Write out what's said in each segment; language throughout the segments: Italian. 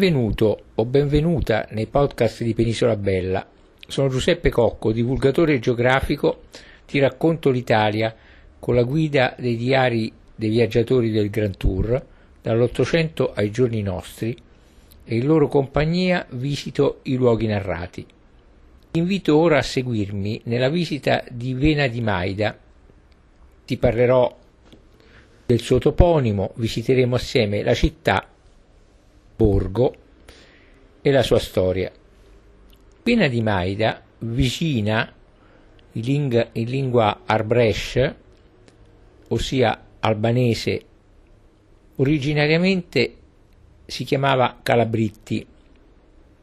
Benvenuto o benvenuta nei podcast di Penisola Bella. Sono Giuseppe Cocco, divulgatore geografico, ti racconto l'Italia con la guida dei diari dei viaggiatori del Grand Tour dall'Ottocento ai giorni nostri e in loro compagnia visito i luoghi narrati. Ti invito ora a seguirmi nella visita di Vena di Maida. Ti parlerò del suo toponimo, visiteremo assieme la città borgo e la sua storia. Pena di Maida, vicina in lingua, in lingua arbresh, ossia albanese, originariamente si chiamava Calabritti,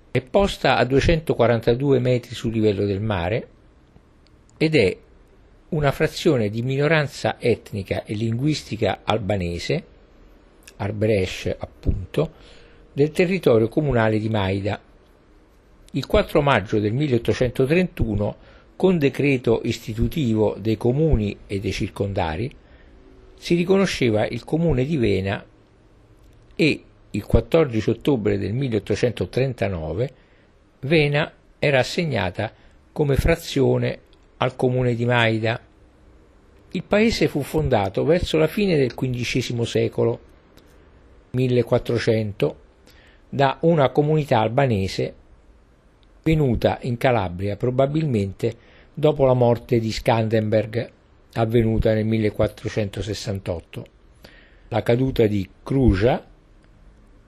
è posta a 242 metri sul livello del mare ed è una frazione di minoranza etnica e linguistica albanese, Arbresh appunto, del territorio comunale di Maida. Il 4 maggio del 1831, con decreto istitutivo dei comuni e dei circondari, si riconosceva il comune di Vena e il 14 ottobre del 1839 Vena era assegnata come frazione al comune di Maida. Il paese fu fondato verso la fine del XV secolo, 1400, da una comunità albanese venuta in Calabria probabilmente dopo la morte di Skandenberg avvenuta nel 1468, la caduta di Kruja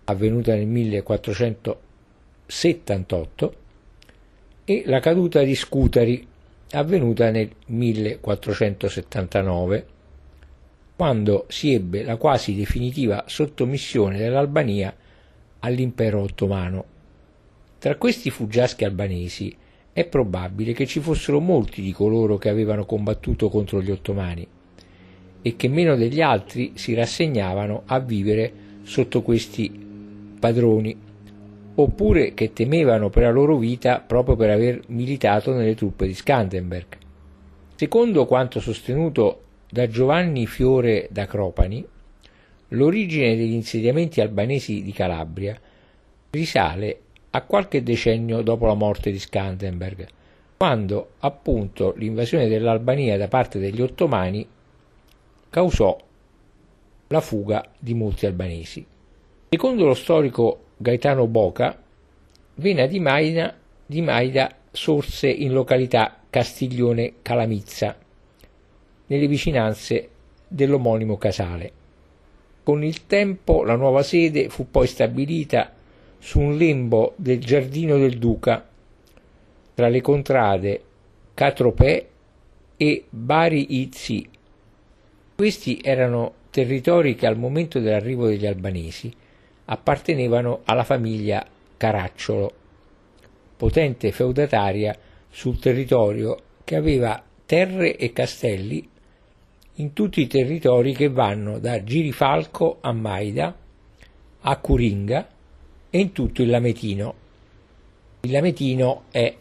avvenuta nel 1478 e la caduta di Scutari avvenuta nel 1479 quando si ebbe la quasi definitiva sottomissione dell'Albania all'impero ottomano. Tra questi fuggiaschi albanesi è probabile che ci fossero molti di coloro che avevano combattuto contro gli ottomani e che meno degli altri si rassegnavano a vivere sotto questi padroni, oppure che temevano per la loro vita proprio per aver militato nelle truppe di Skandenberg. Secondo quanto sostenuto da Giovanni Fiore da Cropani, L'origine degli insediamenti albanesi di Calabria risale a qualche decennio dopo la morte di Skandenberg, quando appunto l'invasione dell'Albania da parte degli ottomani causò la fuga di molti albanesi. Secondo lo storico Gaetano Boca, Vena di Maida, di Maida sorse in località Castiglione Calamizza, nelle vicinanze dell'omonimo casale. Con il tempo la nuova sede fu poi stabilita su un lembo del Giardino del Duca, tra le contrade Catropè e Bari Izzi. Questi erano territori che al momento dell'arrivo degli albanesi appartenevano alla famiglia Caracciolo, potente feudataria sul territorio che aveva terre e castelli in tutti i territori che vanno da Girifalco a Maida, a Curinga e in tutto il Lametino. Il Lametino è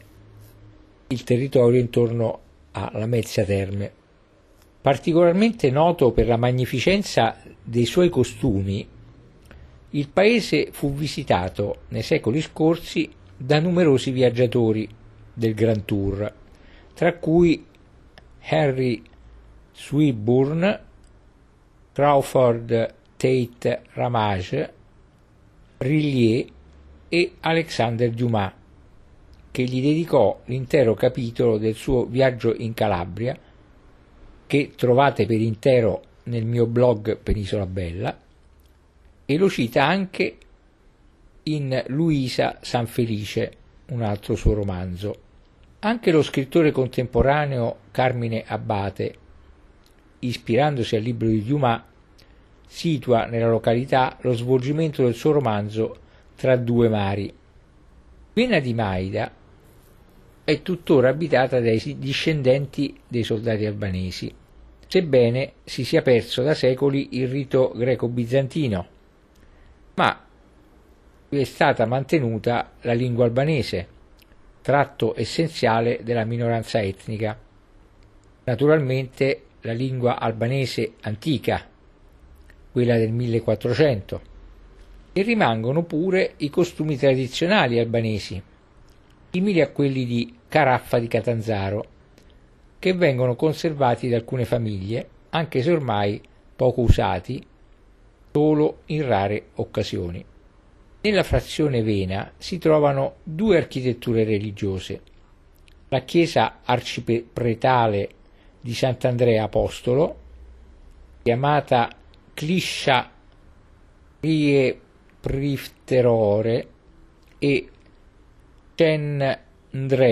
il territorio intorno a Lamezia Terme. Particolarmente noto per la magnificenza dei suoi costumi, il paese fu visitato nei secoli scorsi da numerosi viaggiatori del Grand Tour, tra cui Henry Swinburne, Crawford Tate Ramage, Rillier e Alexander Dumas, che gli dedicò l'intero capitolo del suo viaggio in Calabria, che trovate per intero nel mio blog Penisola Bella, e lo cita anche in Luisa Sanfelice, un altro suo romanzo. Anche lo scrittore contemporaneo Carmine Abate ispirandosi al libro di Dumas, situa nella località lo svolgimento del suo romanzo Tra due mari. Vena di Maida è tuttora abitata dai discendenti dei soldati albanesi, sebbene si sia perso da secoli il rito greco-bizantino, ma è stata mantenuta la lingua albanese, tratto essenziale della minoranza etnica. Naturalmente la lingua albanese antica, quella del 1400, e rimangono pure i costumi tradizionali albanesi, simili a quelli di Caraffa di Catanzaro, che vengono conservati da alcune famiglie, anche se ormai poco usati, solo in rare occasioni. Nella frazione Vena si trovano due architetture religiose, la chiesa arcipretale di Sant'Andrea Apostolo, chiamata Cliscia Rie Prifterore e Cendreut,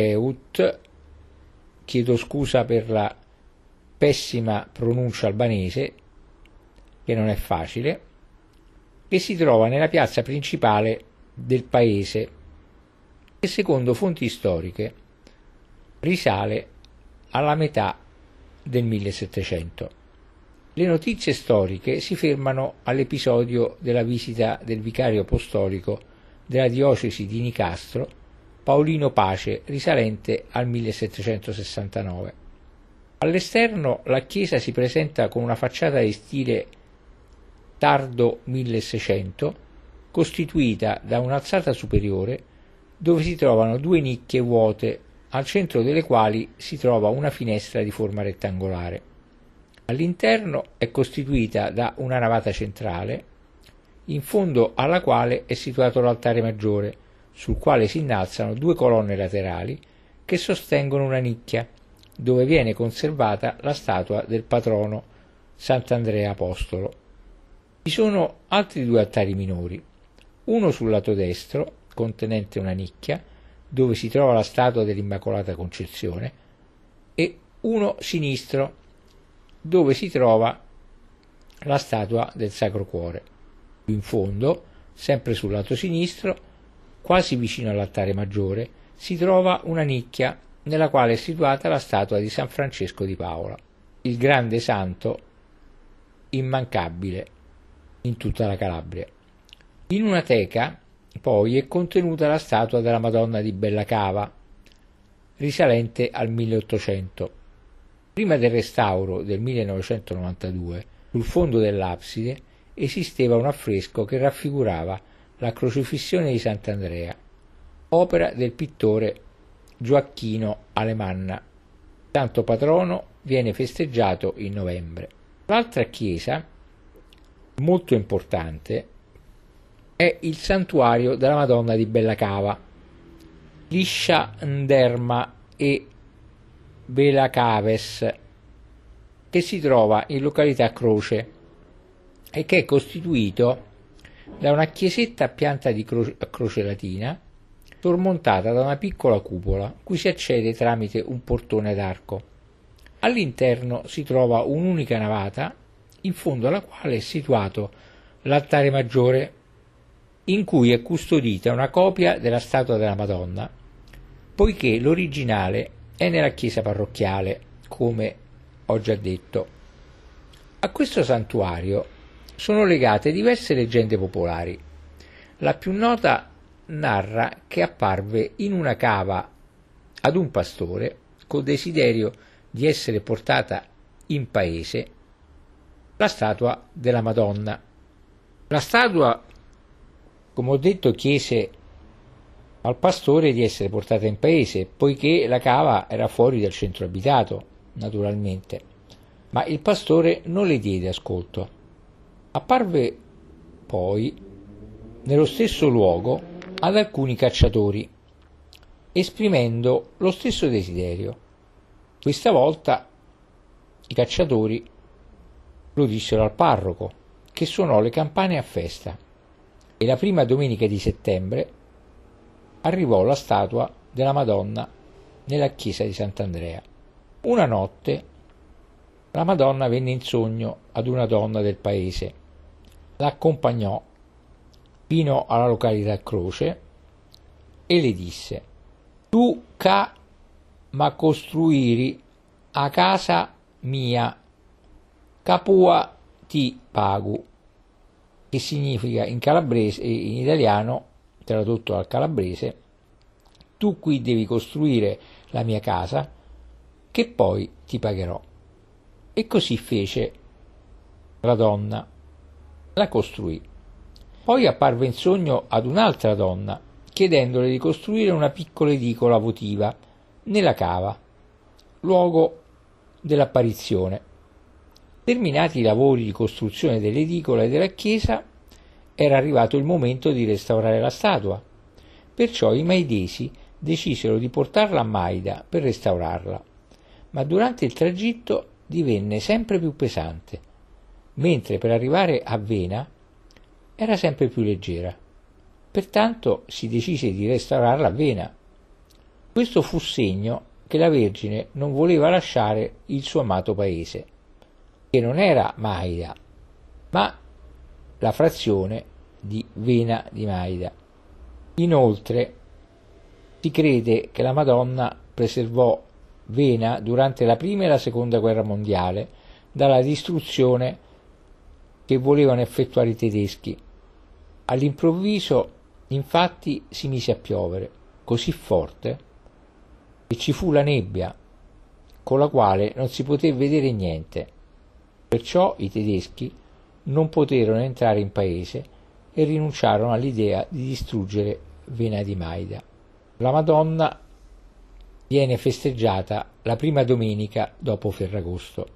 chiedo scusa per la pessima pronuncia albanese, che non è facile, che si trova nella piazza principale del paese e secondo fonti storiche risale alla metà del 1700. Le notizie storiche si fermano all'episodio della visita del vicario apostolico della diocesi di Nicastro, Paolino Pace, risalente al 1769. All'esterno la chiesa si presenta con una facciata di stile tardo 1600, costituita da un'alzata superiore dove si trovano due nicchie vuote al centro delle quali si trova una finestra di forma rettangolare. All'interno è costituita da una navata centrale, in fondo alla quale è situato l'altare maggiore, sul quale si innalzano due colonne laterali che sostengono una nicchia, dove viene conservata la statua del patrono Sant'Andrea Apostolo. Vi sono altri due altari minori, uno sul lato destro, contenente una nicchia, dove si trova la statua dell'Immacolata Concezione, e uno sinistro, dove si trova la statua del Sacro Cuore. In fondo, sempre sul lato sinistro, quasi vicino all'altare maggiore, si trova una nicchia nella quale è situata la statua di San Francesco di Paola, il grande santo immancabile in tutta la Calabria. In una teca poi è contenuta la statua della Madonna di Bella Cava, risalente al 1800. Prima del restauro del 1992, sul fondo dell'abside esisteva un affresco che raffigurava la crocifissione di Sant'Andrea, opera del pittore Gioacchino Alemanna. Santo patrono viene festeggiato in novembre. L'altra chiesa molto importante è il santuario della Madonna di Bella Cava. Liscia Nderma e Bela Caves, che si trova in località Croce e che è costituito da una chiesetta a pianta di croce, a croce latina sormontata da una piccola cupola cui si accede tramite un portone d'arco. All'interno si trova un'unica navata in fondo alla quale è situato l'altare maggiore in cui è custodita una copia della statua della Madonna, poiché l'originale è nella chiesa parrocchiale, come ho già detto. A questo santuario sono legate diverse leggende popolari. La più nota narra che apparve in una cava ad un pastore col desiderio di essere portata in paese la statua della Madonna. La statua, come ho detto, chiese al pastore di essere portata in paese, poiché la cava era fuori dal centro abitato, naturalmente. Ma il pastore non le diede ascolto. Apparve poi nello stesso luogo ad alcuni cacciatori, esprimendo lo stesso desiderio. Questa volta i cacciatori lo dissero al parroco, che suonò le campane a festa, e la prima domenica di settembre arrivò la statua della Madonna nella chiesa di Sant'Andrea. Una notte la Madonna venne in sogno ad una donna del paese, l'accompagnò fino alla località Croce e le disse Tu ca ma costruiri a casa mia Capua ti pagu, che significa in calabrese e in italiano, tradotto al calabrese, tu qui devi costruire la mia casa, che poi ti pagherò. E così fece la donna, la costruì. Poi apparve in sogno ad un'altra donna, chiedendole di costruire una piccola edicola votiva nella cava, luogo dell'apparizione. Terminati i lavori di costruzione dell'edicola e della chiesa, era arrivato il momento di restaurare la statua. Perciò i maidesi decisero di portarla a Maida per restaurarla, ma durante il tragitto divenne sempre più pesante, mentre per arrivare a Vena era sempre più leggera. Pertanto si decise di restaurarla a Vena. Questo fu segno che la Vergine non voleva lasciare il suo amato paese, che non era Maida, ma la frazione di Vena di Maida. Inoltre si crede che la Madonna preservò Vena durante la prima e la seconda guerra mondiale dalla distruzione che volevano effettuare i tedeschi. All'improvviso, infatti, si mise a piovere così forte che ci fu la nebbia con la quale non si poté vedere niente. Perciò i tedeschi non poterono entrare in paese e rinunciarono all'idea di distruggere Vena di Maida. La Madonna viene festeggiata la prima domenica dopo Ferragosto.